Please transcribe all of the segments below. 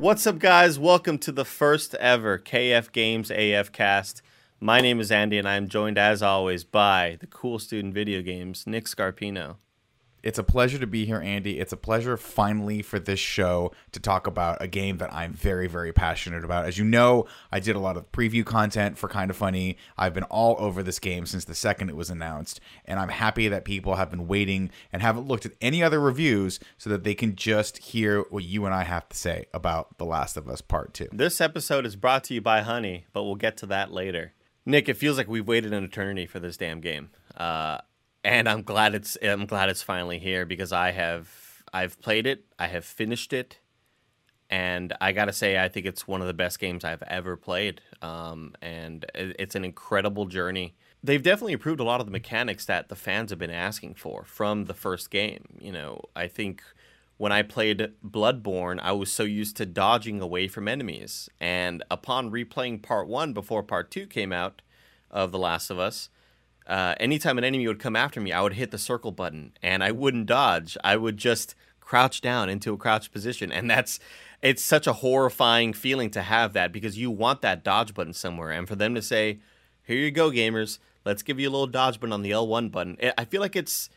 What's up, guys? Welcome to the first ever KF Games AF cast. My name is Andy, and I'm joined, as always, by the cool student video games, Nick Scarpino. It's a pleasure to be here, Andy. It's a pleasure finally for this show to talk about a game that I'm very, very passionate about. As you know, I did a lot of preview content for Kind of Funny. I've been all over this game since the second it was announced, and I'm happy that people have been waiting and haven't looked at any other reviews so that they can just hear what you and I have to say about The Last of Us Part 2. This episode is brought to you by Honey, but we'll get to that later. Nick, it feels like we've waited an eternity for this damn game. Uh, and I'm glad it's I'm glad it's finally here because I have I've played it, I have finished it, and I gotta say I think it's one of the best games I've ever played. Um, and it's an incredible journey. They've definitely improved a lot of the mechanics that the fans have been asking for from the first game. You know, I think when I played Bloodborne, I was so used to dodging away from enemies, and upon replaying Part One before Part Two came out of The Last of Us uh, anytime an enemy would come after me, I would hit the circle button and I wouldn't dodge. I would just crouch down into a crouch position. And that's, it's such a horrifying feeling to have that because you want that dodge button somewhere. And for them to say, here you go, gamers, let's give you a little dodge button on the L1 button. I feel like it's,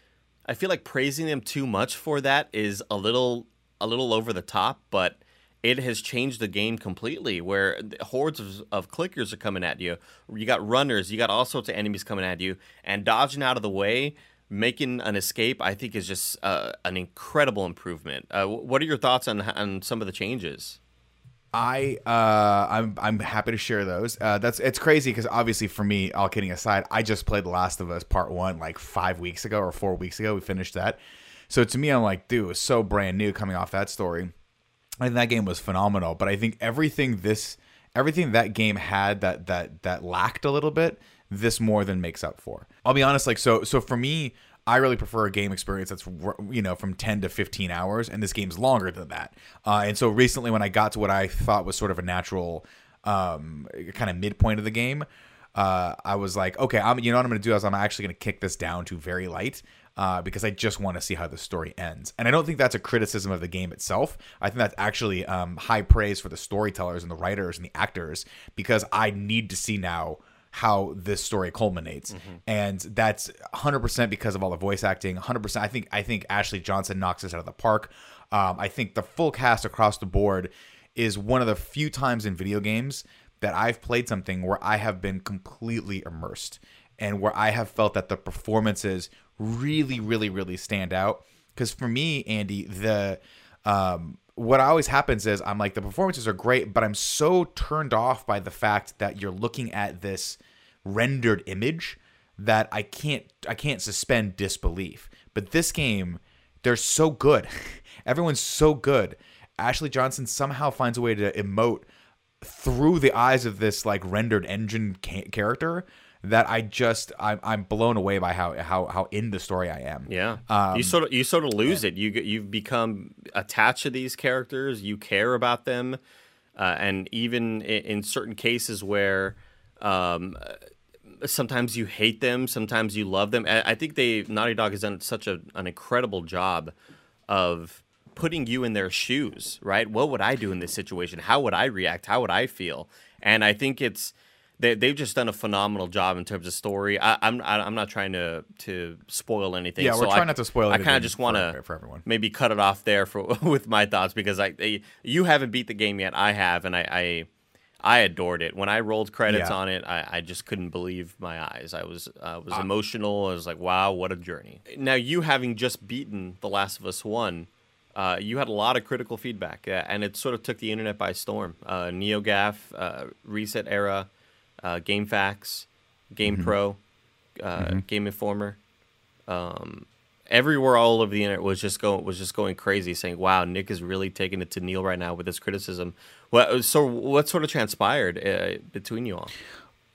I feel like praising them too much for that is a little, a little over the top, but it has changed the game completely where hordes of, of, clickers are coming at you. You got runners, you got all sorts of enemies coming at you, and dodging out of the way, making an escape, I think is just uh, an incredible improvement. Uh, what are your thoughts on, on some of the changes? I uh, I'm I'm happy to share those. Uh, that's it's crazy because obviously for me, all kidding aside, I just played The Last of Us Part One like five weeks ago or four weeks ago. We finished that, so to me, I'm like, dude, it was so brand new coming off that story I think that game was phenomenal. But I think everything this everything that game had that that that lacked a little bit, this more than makes up for. I'll be honest, like so so for me, I really prefer a game experience that's you know from 10 to 15 hours, and this game's longer than that. Uh, and so recently, when I got to what I thought was sort of a natural um, kind of midpoint of the game, uh, I was like, okay, I'm you know what I'm going to do is I'm actually going to kick this down to very light uh, because I just want to see how the story ends. And I don't think that's a criticism of the game itself. I think that's actually um, high praise for the storytellers and the writers and the actors because I need to see now how this story culminates mm-hmm. and that's 100% because of all the voice acting 100% i think i think ashley johnson knocks us out of the park um, i think the full cast across the board is one of the few times in video games that i've played something where i have been completely immersed and where i have felt that the performances really, really, really stand out. Because for me, Andy, the um, what always happens is I'm like the performances are great, but I'm so turned off by the fact that you're looking at this rendered image that I can't I can't suspend disbelief. But this game, they're so good. Everyone's so good. Ashley Johnson somehow finds a way to emote through the eyes of this like rendered engine ca- character that I just I'm, I'm blown away by how how how in the story I am. Yeah, um, you sort of you sort of lose yeah. it. You you've become attached to these characters. You care about them, uh, and even in, in, certain cases where. Um, sometimes you hate them, sometimes you love them. I think they Naughty Dog has done such a, an incredible job of putting you in their shoes, right? What would I do in this situation? How would I react? How would I feel? And I think it's they they've just done a phenomenal job in terms of story. I, I'm I'm not trying to to spoil anything. Yeah, we're trying I, not to spoil. I kind of just want to for everyone maybe cut it off there for with my thoughts because I they, you haven't beat the game yet. I have, and I. I I adored it. When I rolled credits yeah. on it, I, I, just couldn't believe my eyes. I was uh, was uh, emotional. I was like, "Wow, what a journey!" Now, you having just beaten The Last of Us One, uh, you had a lot of critical feedback, uh, and it sort of took the internet by storm. Uh, NeoGAF, uh, ResetEra, uh, GameFAQs, Game mm-hmm. Pro, uh, mm-hmm. Game Informer. Um, everywhere all over the internet was just going was just going crazy, saying, "Wow, Nick is really taking it to Neil right now with his criticism." What so what sort of transpired uh, between you all?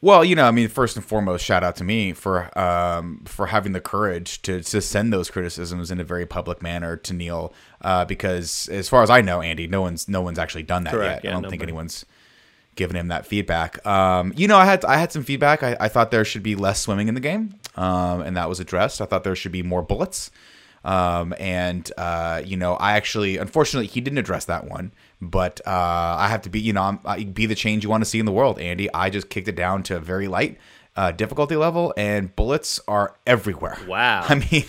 Well, you know, I mean, first and foremost, shout out to me for um, for having the courage to to send those criticisms in a very public manner to Neil, uh, because as far as I know, Andy, no one's no one's actually done that Correct, yet. Yeah, I don't nobody. think anyone's given him that feedback. Um, you know, I had I had some feedback. I, I thought there should be less swimming in the game, um, and that was addressed. I thought there should be more bullets. Um, and uh, you know, I actually, unfortunately, he didn't address that one. But uh, I have to be, you know, I'm, I, be the change you want to see in the world, Andy. I just kicked it down to a very light uh, difficulty level, and bullets are everywhere. Wow. I mean,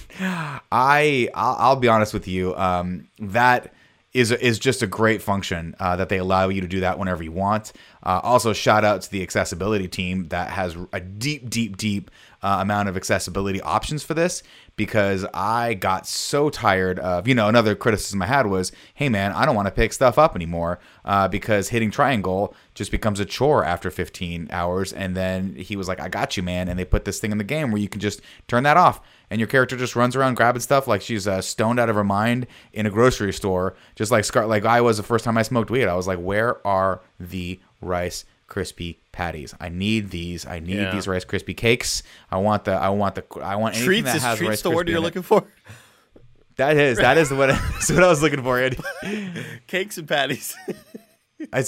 I I'll, I'll be honest with you. Um, that is is just a great function uh, that they allow you to do that whenever you want. Uh, also, shout out to the accessibility team that has a deep, deep, deep uh, amount of accessibility options for this because I got so tired of, you know, another criticism I had was, hey man, I don't want to pick stuff up anymore uh, because hitting triangle just becomes a chore after 15 hours. And then he was like, I got you, man. And they put this thing in the game where you can just turn that off and your character just runs around grabbing stuff like she's uh, stoned out of her mind in a grocery store, just like Scar- like I was the first time I smoked weed. I was like, where are the Rice Krispie patties? I need these. I need Yeah. these Rice Krispie cakes. I want the. I want the. I want anything treats that is has treats Rice the word you're looking for. That is. That is what. That's what I was looking for, Andy. Cakes and patties. I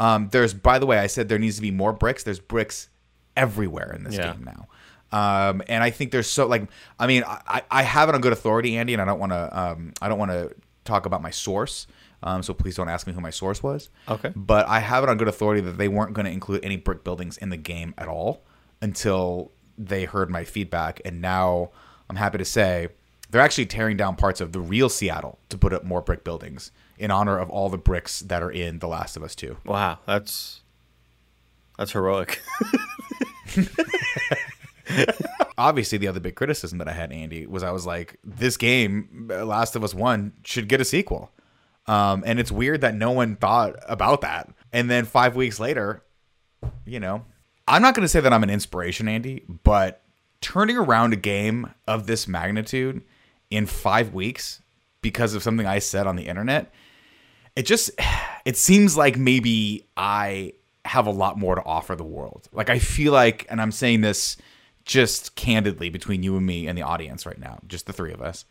um, there's, by the way, I said there needs to be more bricks. There's bricks everywhere in this Yeah. game now. Um, and I think there's so like, I mean, I, I have it on good authority, Andy, and I don't want to, um, I don't want to talk about my source. Um, so please don't ask me who my source was. Okay. But I have it on good authority that they weren't going to include any brick buildings in the game at all until they heard my feedback. And now I'm happy to say they're actually tearing down parts of the real Seattle to put up more brick buildings in honor of all the bricks that are in The Last of Us 2. wow, that's that's heroic. Obviously, the other big criticism that I had, Andy, was I was like, this game, Last of Us 1, should get a sequel. Um, and it's weird that no one thought about that. And then five weeks later, you know, I'm not going to say that I'm an inspiration, Andy, but turning around a game of this magnitude in five weeks because of something I said on the internet, it just it seems like maybe I have a lot more to offer the world. Like I feel like, and I'm saying this just candidly between you and me and the audience right now, just the three of us.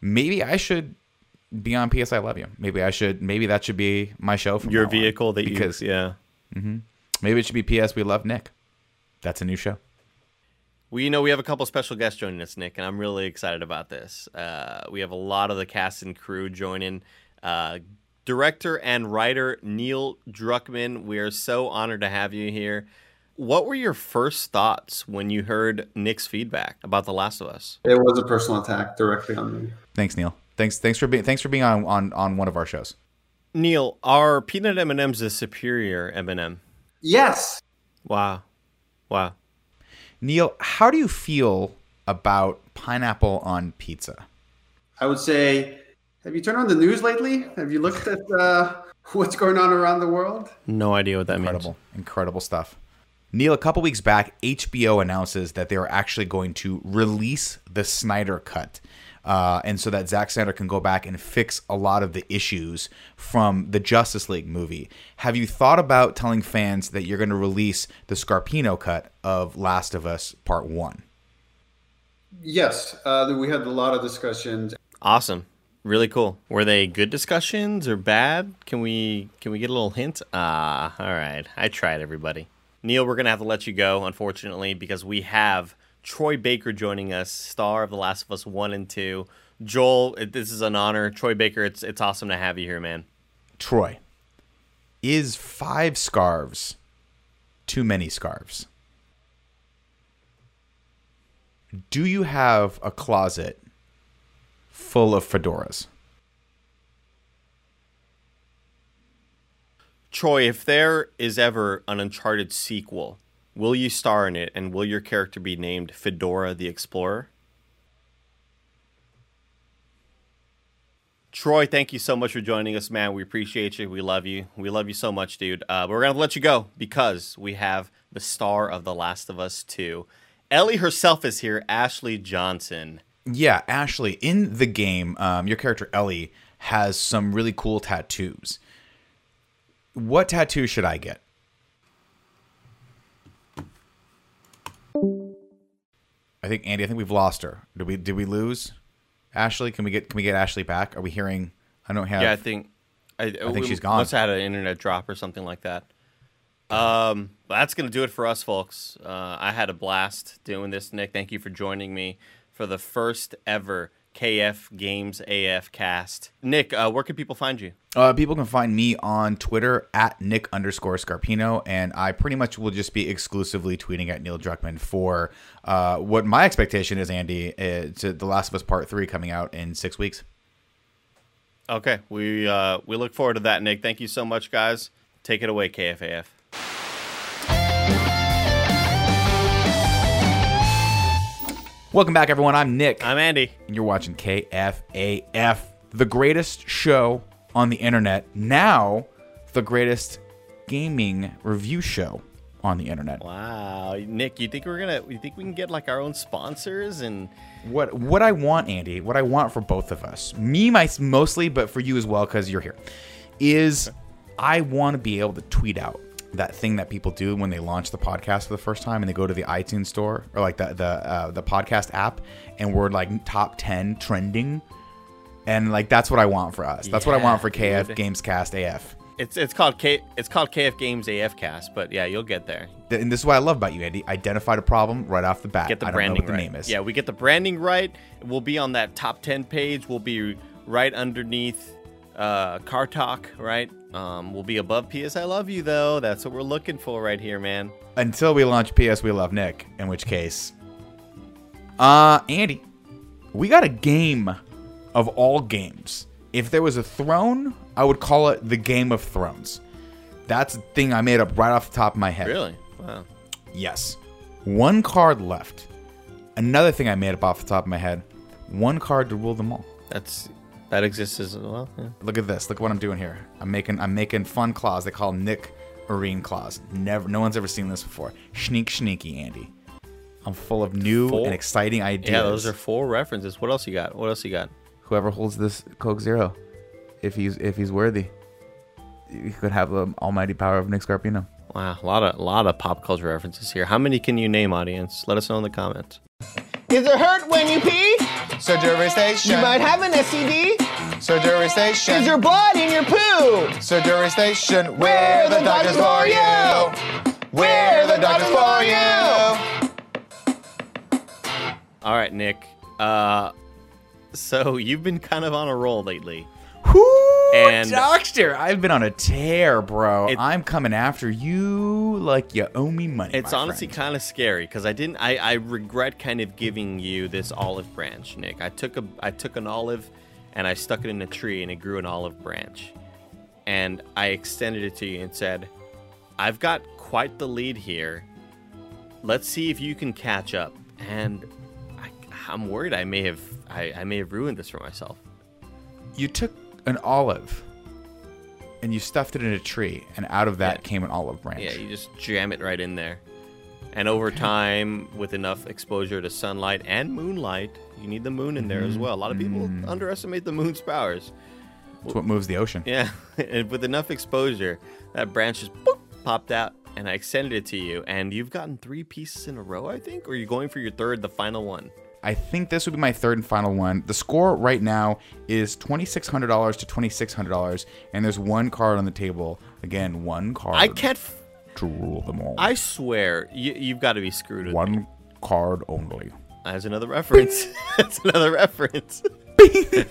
Maybe I should be on PS I Love You. Maybe I should. Maybe that should be my show from Your now on. vehicle that because you yeah. maybe it should be PS We Love Nick. That's a new show. We know we have a couple special guests joining us, Nick, and I'm really excited about this. Uh, we have a lot of the cast and crew joining. Uh, director and writer Neil Druckmann, we are so honored to have you here. What were your first thoughts when you heard Nick's feedback about The Last of Us? It was a personal attack directly on me. Thanks, Neil. Thanks. Thanks for being. Thanks for being on on on one of our shows. Neil, are peanut M&Ms the superior M&M? Yes. Wow. Wow. Neil, how do you feel about pineapple on pizza? I would say, have you turned on the news lately? Have you looked at uh, what's going on around the world? No idea what that means. Incredible, incredible stuff. Neil, a couple weeks back, HBO announces that they are actually going to release the Snyder Cut. Uh, and so that Zack Snyder can go back and fix a lot of the issues from the Justice League movie. Have you thought about telling fans that you're going to release the Scarpino cut of Last of Us Part 1? Yes. Uh, we had a lot of discussions. Awesome. Really cool. Were they good discussions or bad? Can we can we get a little hint? Ah, all right. I tried everybody. Neil, we're gonna have to let you go, unfortunately, because we have Troy Baker joining us, star of The Last of Us One and Two. Joel, this is an honor. Troy Baker, it's it's awesome to have you here, man. Troy, is five scarves too many scarves? Do you have a closet full of fedoras? Troy, if there is ever an Uncharted sequel, will you star in it, and will your character be named Fedora the Explorer? Troy, thank you so much for joining us, man. We appreciate you. We love you. We love you so much, dude. Uh, but we're gonna let you go because we have the star of The Last of Us 2. Ellie herself is here, Ashley Johnson. Yeah, Ashley, in the game, um, your character Ellie has some really cool tattoos. What tattoo should I get? I think Andy. I think we've lost her. Did we? Did we lose Ashley? Can we get? Can we get Ashley back? Are we hearing? I don't have. Yeah, I think I, I think she's gone. Must have had an internet drop or something like that. Um, but that's gonna do it for us, folks. Uh, I had a blast doing this, Nick. Thank you for joining me for the first ever KF Games AF cast. Nick, uh, where can people find you? Uh, people can find me on Twitter at Nick underscore Scarpino, and I pretty much will just be exclusively tweeting at Neil Druckmann for uh, what my expectation is, Andy, uh, to The Last of Us Part 3 coming out in six weeks. Okay, we uh, we look forward to that, Nick. Thank you so much, guys. Take it away, KFAF. Welcome back, everyone. I'm Nick, I'm Andy. and you're watching KFAF, the greatest show on the internet. Now, the greatest gaming review show on the internet. Wow, Nick, you think we're gonna? You think we can get like our own sponsors and? What what I want, Andy, what I want for both of us, me my, mostly, but for you as well because you're here, is I want to be able to tweet out that thing that people do when they launch the podcast for the first time and they go to the iTunes store or like the the uh, the podcast app and we're like top ten trending, and like that's what I want for us. That's what I want for KF. Gamescast AF. It's it's called K. It's called KF Games AF Cast, but yeah, you'll get there. And this is what I love about you, Andy. Identified a problem right off the bat. Get the I don't branding know what the right. name is. Yeah, we get the branding right. We'll be on that top ten page. We'll be right underneath uh, Car Talk. Right. Um, we'll be above PS. I love you though. That's what we're looking for right here, man. until we launch PS We Love Nick, in which case, uh, Andy, we got a game of all games. If there was a throne, I would call it the Game of Thrones. That's a thing I made up right off the top of my head. Really? Wow. Yes. One card left. Another thing I made up off the top of my head. One card to rule them all. That's that exists as well. Yeah. Look at this. Look at what I'm doing here. I'm making I'm making fun claws. They call Nick Marine claws. Never no one's ever seen this before. Sneak sneaky, Andy. I'm full of new Full- and exciting ideas. Yeah, those are four references. What else you got? What else you got? whoever holds this Coke Zero, if he's if he's worthy, he could have the almighty power of Nick Scarpino. Wow, a lot of a lot of pop culture references here. How many can you name, audience? Let us know in the comments. Does it hurt when you pee? Surgery station. You might have an STD. Surgery station. Is your blood in your poo? Surgery station. Where the doctors for you. Where the doctors for you. All right, Nick. Uh, so you've been kind of on a roll lately. Whoo, And- doctor, I've been on a tear, bro. It- I'm coming after you like you owe me money. It's honestly kind of scary because I didn't. I, I regret kind of giving you this olive branch, Nick. I took a I took an olive, and I stuck it in a tree, and it grew an olive branch, and I extended it to you and said, "I've got quite the lead here. Let's see if you can catch up." And I, I'm worried I may have I, I may have ruined this for myself. you took an olive and you stuffed it in a tree, and out of that Yeah. came an olive branch. Yeah, you just jam it right in there. And over time, with enough exposure to sunlight and moonlight, you need the moon in there as well. A lot of people Mm. underestimate the moon's powers. It's what moves the ocean. Yeah, and with enough exposure, that branch just boop, popped out, and I extended it to you. And you've gotten three pieces in a row, I think, or you're going for your third, the final one? I think this would be my third and final one. The score right now is twenty six hundred dollars to twenty six hundred dollars, and there's one card on the table. Again, one card. I can't. F- to rule them all. I swear, you, you've got to be screwed with me. one card only. That's another reference. That's another reference.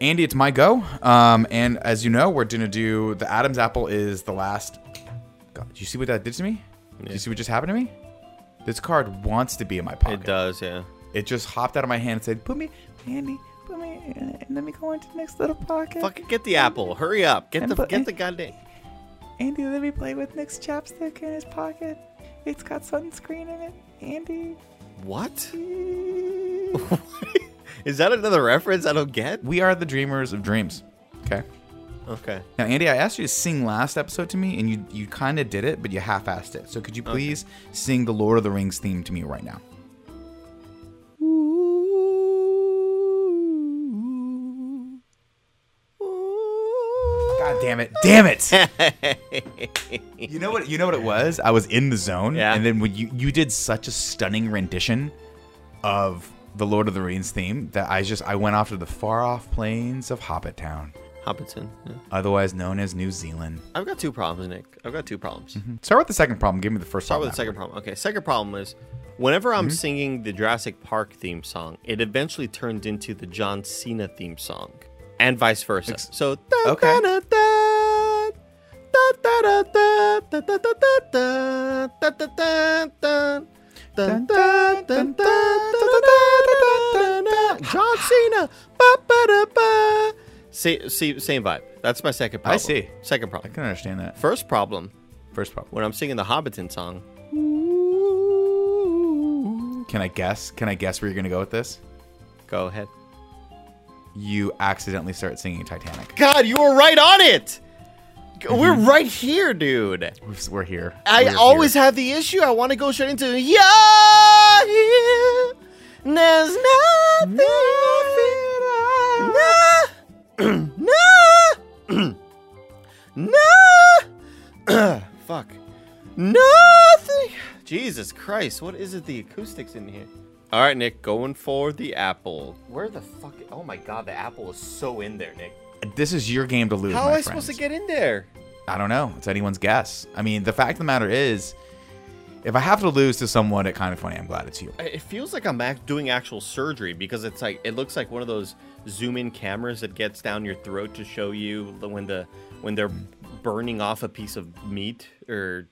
Andy, it's my go. Um, and as you know, we're gonna do the Adam's apple is the last. God, did you see what that did to me? Did you see what just happened to me? This card wants to be in my pocket. It does, yeah. It just hopped out of my hand and said, "Put me, Andy, put me, and let me go into the next little pocket." Fucking get the apple. Hurry up. Get And the put- get the goddamn. Andy, let me play with Nick's chapstick in his pocket. It's got sunscreen in it. Andy. What? Is that another reference I don't get? We are the dreamers of dreams. Okay. Okay. Now, Andy, I asked you to sing last episode to me, and you you kind of did it, but you half-assed it. So could you please sing the Lord of the Rings theme to me right now? God damn it! Damn it! you know what? You know what it was? I was in the zone, Yeah. and then when you you did such a stunning rendition of the Lord of the Rings theme that I just I went off to the far off plains of Hobbit Town, Hobbiton. yeah. otherwise known as New Zealand. I've got two problems, Nick. I've got two problems. Start with the second problem. Give me the first Start with the second problem. Okay, second problem is Whenever Mm-hmm. I'm singing the Jurassic Park theme song, it eventually turned into the John Cena theme song, and vice versa. Ex- so Okay. John Cena. See, see, same vibe. That's my second problem. I see. Second problem. I can understand that. First problem, First problem. when I'm singing the Hobbiton song, Can I guess? Can I guess where you're gonna go with this? go ahead. You accidentally start singing Titanic. God, you were right on it. We're Mm-hmm. right here, dude. We're- We're here. I We're always here. have the issue. I want to go straight into here. There's nothing No, no. Fuck. Nothing. Jesus Christ, what is it? The acoustics in here. All right, Nick, going for the apple. Where the fuck? Oh my God, the apple is so in there, Nick. This is your game to lose. How am I friends. supposed to get in there? I don't know. It's anyone's guess. I mean, the fact of the matter is, if I have to lose to someone at kind of funny, I'm glad it's you. It feels like I'm act- doing actual surgery because it's like it looks like one of those zoom in cameras that gets down your throat to show you when the when they're burning off a piece of meat or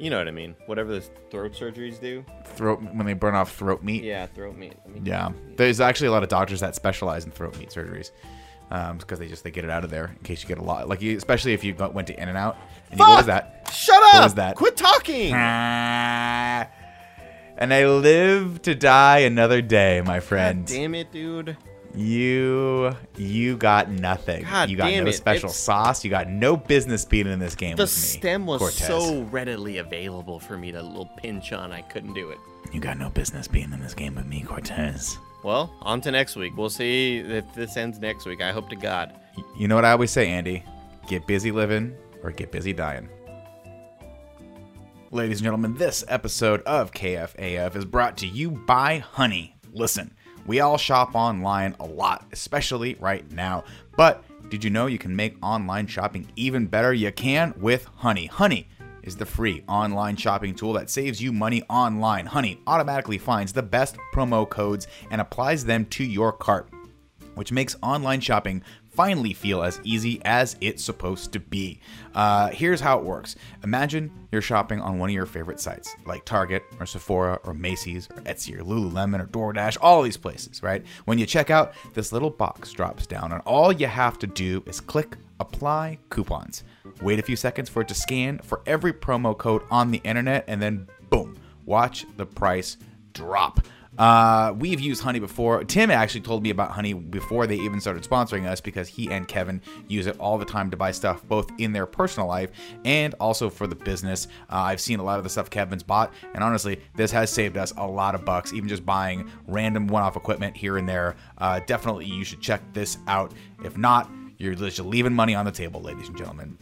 you know what I mean. Whatever those throat surgeries do. Throat when they burn off throat meat. Yeah, throat meat. I mean, Yeah. There's actually a lot of doctors that specialize in throat meat surgeries. Um, because they just they get it out of there in case you get a lot like you especially if you went to In and Out and you go, that? Shut up! What was that? Quit talking. And I live to die another day, my friend. Damn it, dude. You you got nothing. God you got damn no it, special it's- sauce. You got no business being in this game The with me. stem was Cortez. so readily available for me to little pinch on. I couldn't do it. You got no business being in this game with me, Cortez. Well, on to next week. We'll see if this ends next week. I hope to God. You know what I always say, Andy? Get busy living or get busy dying. Ladies and gentlemen, this episode of KFAF is brought to you by Honey. Listen, we all shop online a lot, especially right now. But did you know you can make online shopping even better? You can with Honey. Honey is the free online shopping tool that saves you money online. Honey automatically finds the best promo codes and applies them to your cart which makes online shopping finally feel as easy as it's supposed to be. Uh, here's how it works Imagine you're shopping on one of your favorite sites, like Target or Sephora or Macy's or Etsy or Lululemon or DoorDash, all these places, right? When you check out, this little box drops down, and all you have to do is click apply coupons. Wait a few seconds for it to scan for every promo code on the internet, and then boom, watch the price drop. Uh, we've used Honey before. Tim actually told me about Honey before they even started sponsoring us because he and Kevin use it all the time to buy stuff, both in their personal life and also for the business. Uh, I've seen a lot of the stuff Kevin's bought, and honestly, this has saved us a lot of bucks, even just buying random one off equipment here and there. Uh, definitely, you should check this out. If not, you're just leaving money on the table, ladies and gentlemen.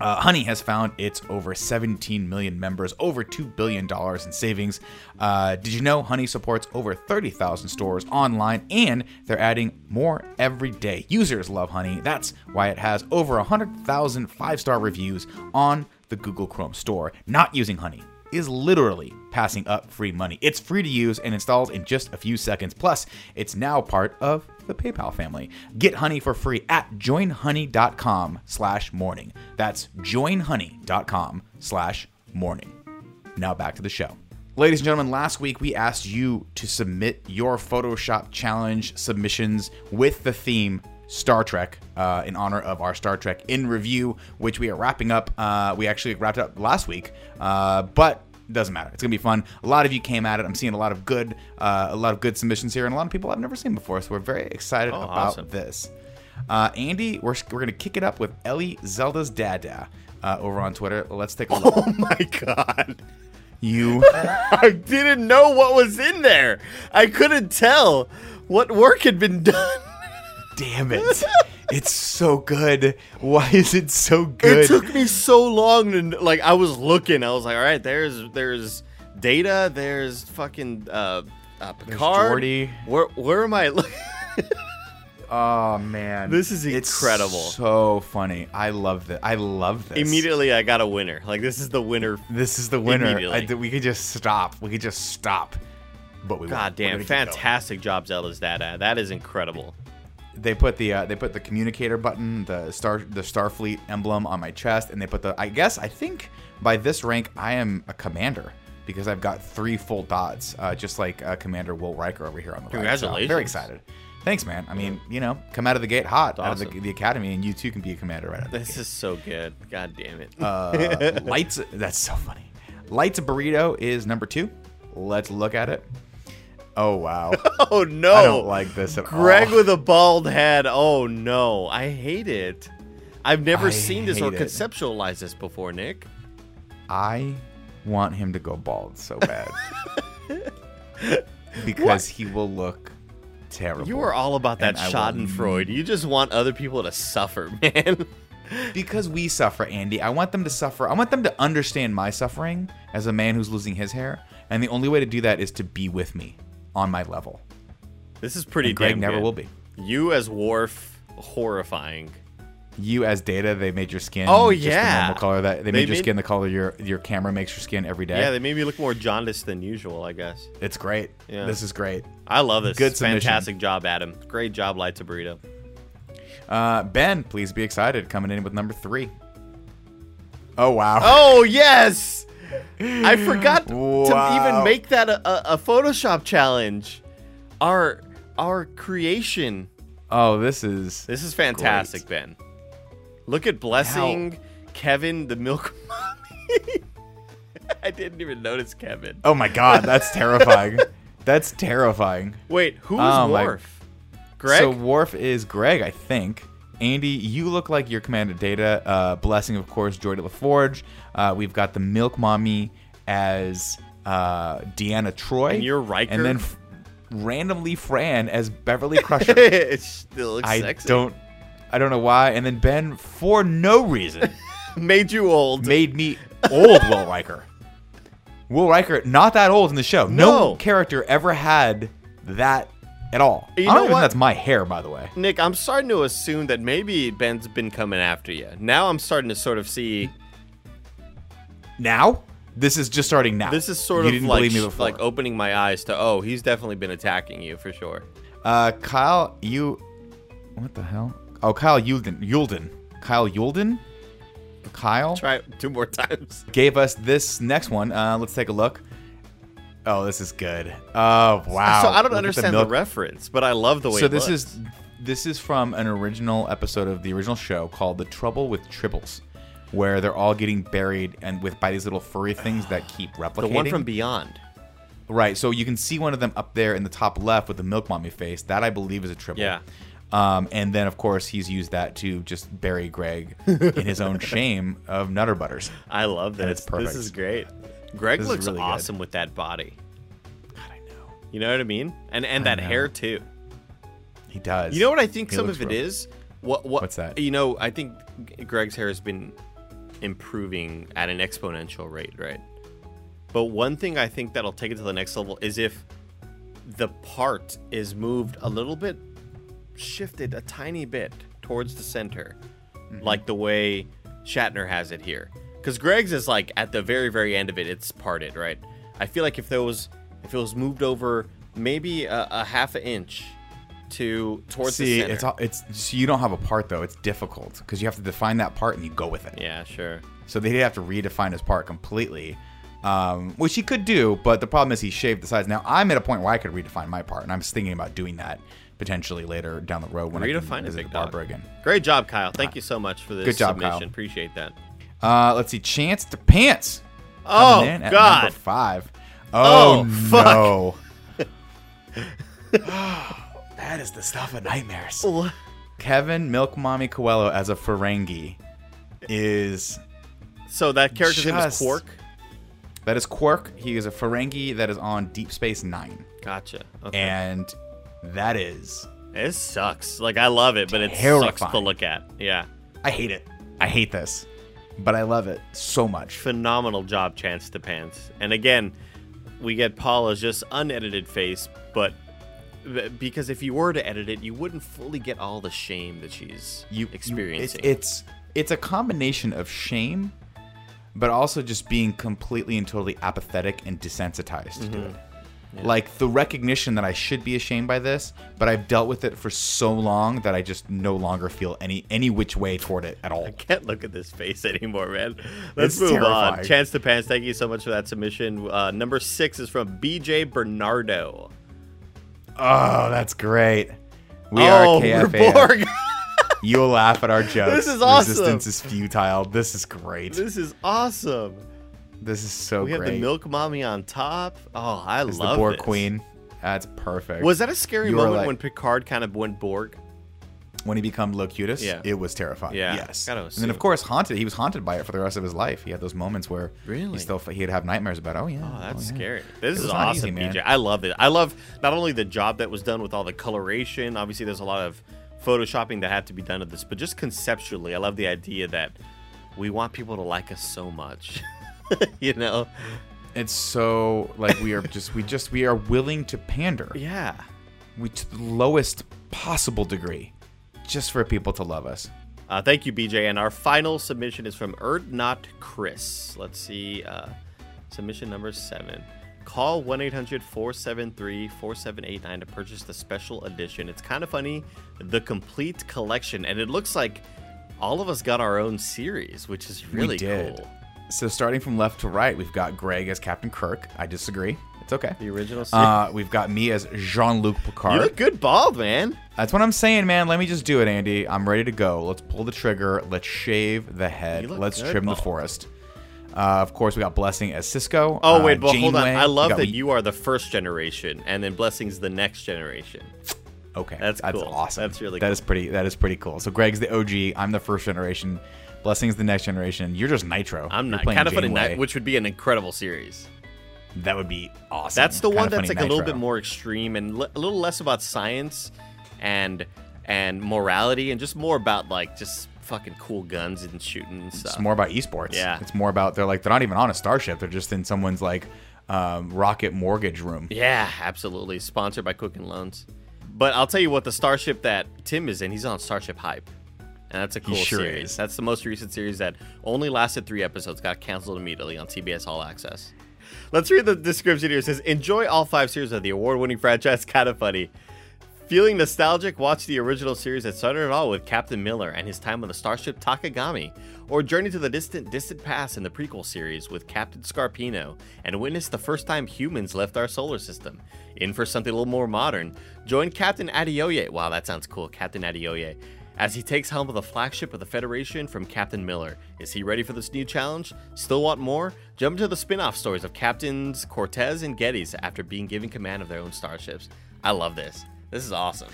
Uh, Honey has found its over 17 million members, over $2 billion in savings. Uh, did you know Honey supports over 30,000 stores online and they're adding more every day? Users love Honey. That's why it has over 100,000 five star reviews on the Google Chrome store. Not using Honey is literally passing up free money. It's free to use and installs in just a few seconds. Plus, it's now part of the PayPal family. Get Honey for free at joinhoney.com slash morning. That's joinhoney.com slash morning. Now back to the show. Ladies and gentlemen, last week we asked you to submit your Photoshop challenge submissions with the theme Star Trek uh, in honor of our Star Trek in review, which we are wrapping up. Uh, we actually wrapped up last week, uh, but it doesn't matter. It's gonna be fun. A lot of you came at it. I'm seeing a lot of good, uh, a lot of good submissions here, and a lot of people I've never seen before. So we're very excited Oh, about awesome. this. Uh, Andy, we're, we're gonna kick it up with Ellie Zelda's Dada uh, over on Twitter. Let's take a look. Oh my God. You I didn't know what was in there. I couldn't tell what work had been done. Damn it. It's so good. Why is it so good? It took me so long to like. I was looking. I was like, all right, there's there's Data. There's fucking uh, uh Picard. Where where am I? look- Oh man, This is It's incredible. so funny. I love this. I love this. Immediately, I got a winner. Like this is the winner. This is the winner. I, we could just stop. We could just stop. But we won't. God damn, keep going. fantastic job Zelda's dad at. That is incredible. They put the uh, they put the communicator button, the star the Starfleet emblem on my chest, and they put the. I guess I think by this rank I am a commander because I've got three full dots, uh, just like uh, Commander Will Riker over here on the right. So Congratulations. very excited. Thanks, man. I mean, you know, come out of the gate hot, out of the, the academy, and you too can be a commander right out of the This is so good. God damn it. uh, lights. That's so funny. Lights burrito is number two. Let's look at it. Oh wow, oh no. I don't like this at Greg all. Greg with a bald head. Oh no. I hate it. I've never I seen this or it. conceptualized this before, Nick. I want him to go bald so bad because he will look terrible. You are all about that I will- Schadenfreude. You just want other people to suffer, man. because we suffer, Andy. I want them to suffer. I want them to understand my suffering as a man who's losing his hair, and the only way to do that is to be with me on my level. This is pretty And Greg never good. will be. You as Worf, horrifying. You as Data, they made your skin. Oh, yeah. normal color that they, They made your made- skin the color your your camera makes your skin every day. Yeah, they made me look more jaundiced than usual, I guess. it's great. Yeah. This is great. I love this. Good submission. Fantastic job, Adam. Great job, Lights a Burrito. Uh, ben, please be excited. Coming in with number three. Oh wow. Oh, yes! I forgot to even make that a, a, a Photoshop challenge. Our our creation. Oh, this is This is fantastic, Ben. Look at Blessing, Kevin, the milk mommy. I didn't even notice Kevin. Oh my god, that's terrifying. that's terrifying. Wait, who's um, Oh, my- Worf? Greg? So Worf is Greg, I think. Andy, you look like your Commander Data. Uh, Blessing, of course, Geordi La Forge. Uh, we've got the Milk Mommy as uh, Deanna Troi. And you're Riker? And then f- randomly Fran as Beverly Crusher. it still looks I sexy. don't, I don't know why. And then Ben, for no reason, Made you old. made me old Will Riker. Will Riker, not that old in the show. No, No. character ever had that at all. You I don't know even what? that's my hair, by the way. Nick, I'm starting to assume that maybe Ben's been coming after you. Now I'm starting to sort of see Now, this is just starting now. this is sort you of didn't like believe me before. like opening my eyes to oh, he's definitely been attacking you for sure. uh, Kyle, you, what the hell? Oh, Kyle Yulden, Yulden, Kyle Yulden, Kyle Try it two more times. gave us this next one. Uh, let's take a look. Oh, this is good. Oh wow! so I don't Look understand the, milk- reference, but I love the way. So it this looks. is this is from an original episode of the original show called "The Trouble with Tribbles," where they're all getting buried and with by these little furry things that keep replicating. the one from Beyond. right. So you can see one of them up there in the top left with the milk mommy face. That I believe is a tribble. Yeah. Um, and then of course he's used that to just bury Greg in his own shame of Nutter Butters. I love this. it's perfect. This is great. Greg This looks really good. awesome with that body. God, I know You know what I mean? And and that know. hair too. he does. You know what I think He some of it is? What what What's that? You know, I think Greg's hair has been improving at an exponential rate, right? But one thing I think that'll take it to the next level is if the part is moved a little bit shifted a tiny bit towards the center, Mm-hmm. like the way Shatner has it here. Because Greg's is like at the very, very end of it, it's parted, right? I feel like if there was, if it was moved over maybe a, a half an inch to towards See, the center. it's all, it's so you don't have a part though. It's difficult because you have to define that part and you go with it. yeah, sure. So they'd have to redefine his part completely, um, which he could do. But the problem is he shaved the sides. Now I'm at a point where I could redefine my part, and I'm thinking about doing that potentially later down the road when I Redefine can it, visit big the dog. barber again. Great job, Kyle. Thank you so much for this Good job, submission. Kyle. Appreciate that. Uh, let's see, Chance to Pants. Oh coming in at God! number five. Oh, Oh, fuck. no. that is the stuff of nightmares. Kevin Milk Mommy Coello as a Ferengi is So that character's name is Quark. that is Quark. He is a Ferengi that is on Deep Space Nine, Gotcha. Okay. and that is it sucks. Like I love it, but it sucks to look at. Yeah. I hate it. I hate this, but I love it so much. Phenomenal job, Chance to Pants. And again, we get Paula's just unedited face, but because if you were to edit it, you wouldn't fully get all the shame that she's you experiencing. You, it's, it's it's a combination of shame, but also just being completely and totally apathetic and desensitized to Mm-hmm. It. Like the recognition that I should be ashamed by this, but I've dealt with it for so long that I just no longer feel any any which way toward it at all. I can't look at this face anymore, man. Let's It's move on. Chance to Pants, thank you so much for that submission. Uh, number six is from BJ Bernardo. Oh, that's great. We oh, are Borg. You'll laugh at our jokes. This is awesome. Resistance is futile. This is great. this is awesome. This is so great. We have the Milk Mommy on top. Oh, I It's love the Borg this. Queen. That's perfect. Was that a scary You moment like- when Picard kind of went Borg? when he became Locutus, Yeah. it was terrifying. Yeah, yes. And then of course haunted. He was haunted by it for the rest of his life. He had those moments where Really? he still he'd have nightmares about. Oh yeah. Oh, that's oh, yeah." scary. This It is awesome, easy. BJ. I love it. I love not only the job that was done with all the coloration. Obviously, there's a lot of photoshopping that had to be done to this, but just conceptually, I love the idea that we want people to like us so much. you know? It's so like we are just we just we are willing to pander. Yeah. We to the lowest possible degree, just for people to love us. Uh, thank you, BJ. And our final submission is from Erd Not Chris. Let's see. Uh, submission number seven. Call 1 800 473 4789 to purchase the special edition. It's kind of funny, the complete collection. And it looks like all of us got our own series, which is really cool. So starting from left to right, we've got Greg as Captain Kirk. I disagree. It's okay. The original series. Uh, we've got me as Jean-Luc Picard. you look good bald, man. That's what I'm saying, man. Let me just do it, Andy. I'm ready to go. Let's pull the trigger. Let's shave the head. Let's trim the forest. Uh, of course, we got Blessing as Sisko. Oh, uh, wait, but hold on. I love that me- you are the first generation, and then Blessing's the next generation. Okay, That's that's cool. awesome. That's really That cool. is pretty. That is pretty cool. So Greg's the OG. I'm the first generation. Blessing's the next generation. You're just Nitro. I'm not playing kind of funny. Night, which would be an incredible series. That would be awesome. That's the Kinda one that's like a little bit more extreme and li- a little less about science and and morality and just more about like just fucking cool guns and shooting and stuff. It's more about esports. Yeah. It's more about they're like they're not even on a starship. They're just in someone's like um, rocket mortgage room. yeah, absolutely. Sponsored by Quicken Loans. But I'll tell you what, the starship that Tim is in, he's on Starship Hype. And that's a cool sure series. is. That's the most recent series that only lasted three episodes, got canceled immediately on CBS All Access. Let's read the description here. It says, Enjoy all five series of the award winning franchise. Kind of funny. Feeling nostalgic? Watch the original series that started it all with Captain Miller and his time on the starship Takagami, or journey to the distant, distant past in the prequel series with Captain Scarpino and witness the first time humans left our solar system. In for something a little more modern, join Captain Adeoye. Wow, that sounds cool, Captain Adeoye. As he takes helm of the flagship of the Federation from Captain Miller. Is he ready for this new challenge? Still want more? Jump into the spin off stories of Captains Cortez and Gettys after being given command of their own starships. I love this. This is awesome.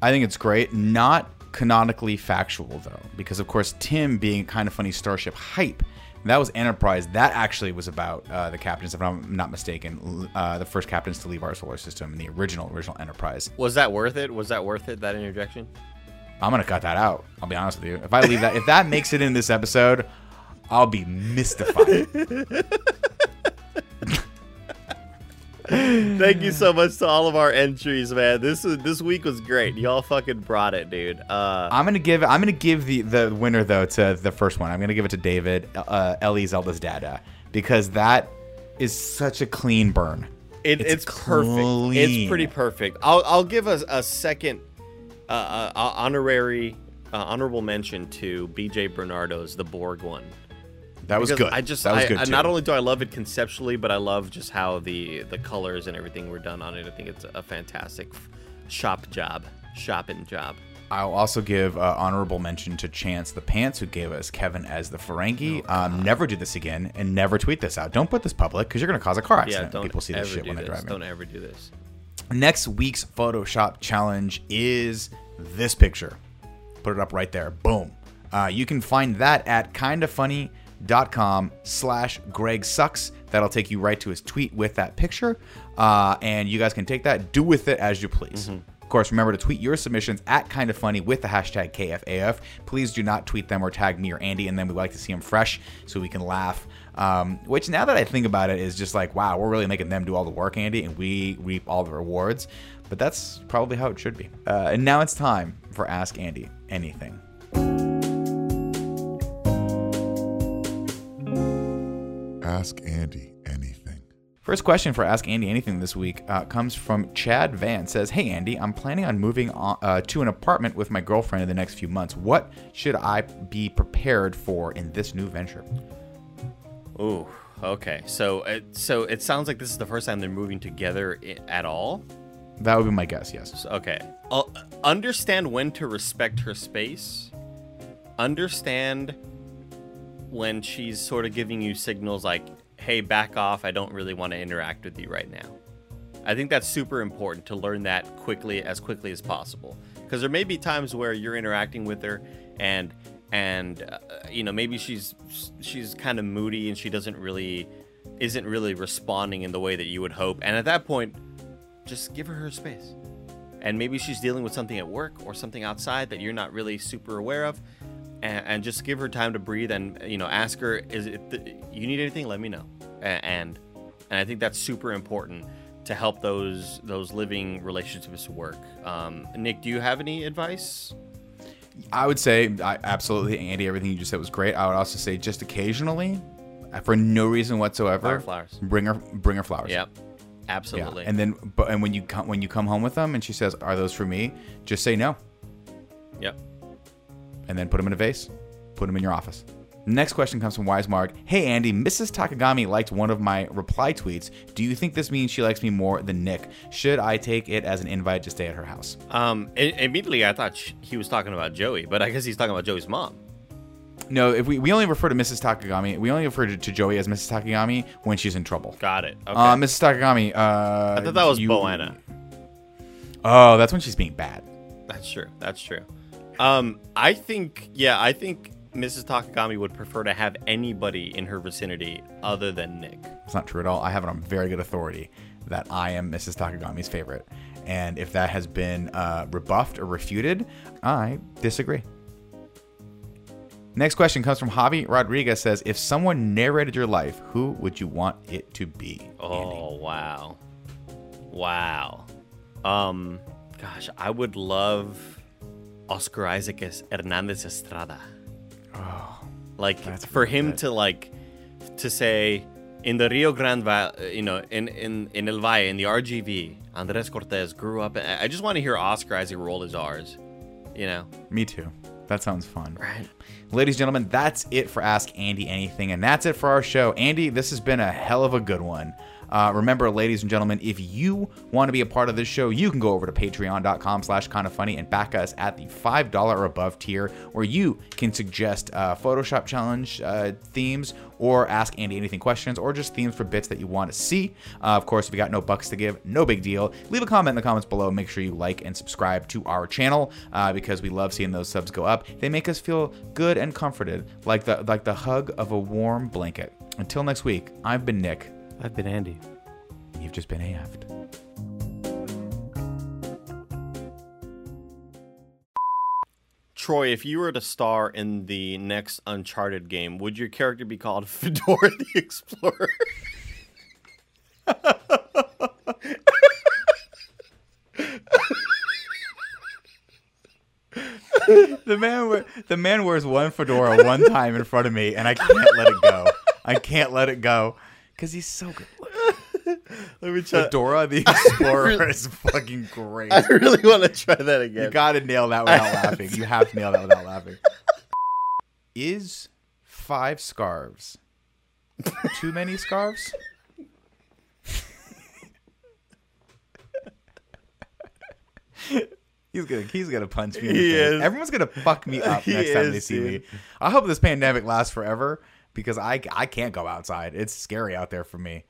I think it's great. Not canonically factual though, because of course Tim being kind of funny starship hype. That was Enterprise. That actually was about uh, the captains, if I'm not mistaken, uh, the first captains to leave our solar system in the original original Enterprise. Was that worth it? Was that worth it, that interjection? I'm gonna cut that out. I'll be honest with you. If I leave that, if that makes it in this episode, I'll be mystified. Thank you so much to all of our entries, man. This is, this week was great. Y'all fucking brought it, dude. Uh, I'm gonna give I'm gonna give the the winner though to the first one. I'm gonna give it to David, uh, Ellie Zelda's dada, because that is such a clean burn. It, It's it's, perfect. It's pretty perfect. I'll, I'll give us a, second uh, uh, uh, honorary uh, honorable mention to BJ Bernardo's The Borg one. That was Because good. I just that was I, good I- not only do I love it conceptually, but I love just how the the colors and everything were done on it. I think it's a fantastic shop job, shopping job. I'll also give uh, honorable mention to Chance the Pants, who gave us Kevin as the Ferengi. um, never do this again, and never tweet this out. Don't put this public because you're gonna cause a car Yeah, accident. when don't People see this shit when they're driving. Don't ever do this. Next week's Photoshop challenge is this picture. Put it up right there. Boom. Uh, you can find that at kindafunny.com slash Greg Sucks. That'll take you right to his tweet with that picture. Uh, and you guys can take that, do with it as you please. Of course, remember to tweet your submissions at kind of funny with the hashtag KFAF. Please do not tweet them or tag me or Andy and then We like to see them fresh so we can laugh. Um, which now that I think about it is just like, wow, we're really making them do all the work, Andy, and we reap all the rewards. But that's probably how it should be. Uh, and now it's time for Ask Andy Anything. Ask Andy anything. First question for Ask Andy Anything this week uh, comes from Chad Van. Says, "Hey Andy, I'm planning on moving on, uh, to an apartment with my girlfriend in the next few months. What should I be prepared for in this new venture?" Ooh, okay. So, it, so it sounds like this is the first time they're moving together at all. That would be my guess. Yes. Okay. Uh, understand when to respect her space. Understand when she's sort of giving you signals like, "Hey, back off. I don't really want to interact with you right now." I think that's super important to learn that quickly, as quickly as possible, because there may be times where you're interacting with her and and uh, you know maybe she's she's kind of moody and she doesn't really isn't really responding in the way that you would hope, and at that point, just give her her space and maybe she's dealing with something at work or something outside that you're not really super aware of and, and just give her time to breathe and you know ask her is it th- you need anything let me know and and i think that's super important to help those those living relationships work um, nick do you have any advice I would say I, absolutely, Andy. Everything you just said was great. I would also say just occasionally, uh, for no reason whatsoever, Fire flowers. Bring her, bring her flowers. yep Yeah. absolutely And then, but and when you come when you come home with them, and she says, "Are those for me?" Just say no, yep and then put them in a vase. Put them in your office. Next question comes from Wise Mark. Hey Andy, Mrs. Takagami liked one of my reply tweets. Do you think this means she likes me more than Nick? Should I take it as an invite to stay at her house? um immediately i thought sh- he was talking about joey but i guess he's talking about joey's mom No, if we, we only refer to Mrs. Takagami, we only refer to, to Joey as Mrs. Takagami when she's in trouble. got it okay Uh, Mrs. Takagami, uh, i thought that was you- boanna Oh, that's when she's being bad. That's true. That's true. Um, I think, yeah, I think Mrs. Takagami would prefer to have anybody in her vicinity other than Nick. It's not true at all. I have it on very good authority that I am Mrs. Takagami's favorite. And if that has been uh, rebuffed or refuted, I disagree. Next question comes from Javi Rodriguez says, If someone narrated your life, who would you want it to be? Oh wow, wow. Um, gosh, I would love Oscar Isaac as Hernandez Estrada. Oh, like for him good. to like to say in the Rio Grande you know, in in in El Valle, in the RGV, Andres Cortez grew up. I I just want to hear Oscar Isaac roll his R's. You know, Me too. That sounds fun. right? Ladies and gentlemen, that's it for Ask Andy Anything, and that's it for our show. Andy, this has been a hell of a good one. Uh, remember, ladies and gentlemen, if you want to be a part of this show, you can go over to patreon.com slash kind of funny and back us at the $5 or above tier, where you can suggest uh, Photoshop challenge uh, themes or ask Andy anything questions or just themes for bits that you want to see. Uh, of course, if you got no bucks to give, no big deal. Leave a comment in the comments below. Make sure you like and subscribe to our channel uh, because we love seeing those subs go up. They make us feel good and comforted, like the like the hug of a warm blanket. Until next week, I've been Nick. I've been Andy. You've just been AF'd. Troy, if you were to star in the next Uncharted game, would your character be called Fedora the Explorer? The man, wear, the man wears one fedora one time in front of me, and I can't let it go. I can't let it go because he's so good. Let me try. Fedora the Explorer is fucking great. I really want to try that again. You gotta nail that without laughing. You have to nail that without laughing. Is five scarves too many scarves? He's gonna he's gonna punch me. In the He face. is. Everyone's gonna fuck me up He next time they see dude. me. I hope this pandemic lasts forever because I I can't go outside. It's scary out there for me.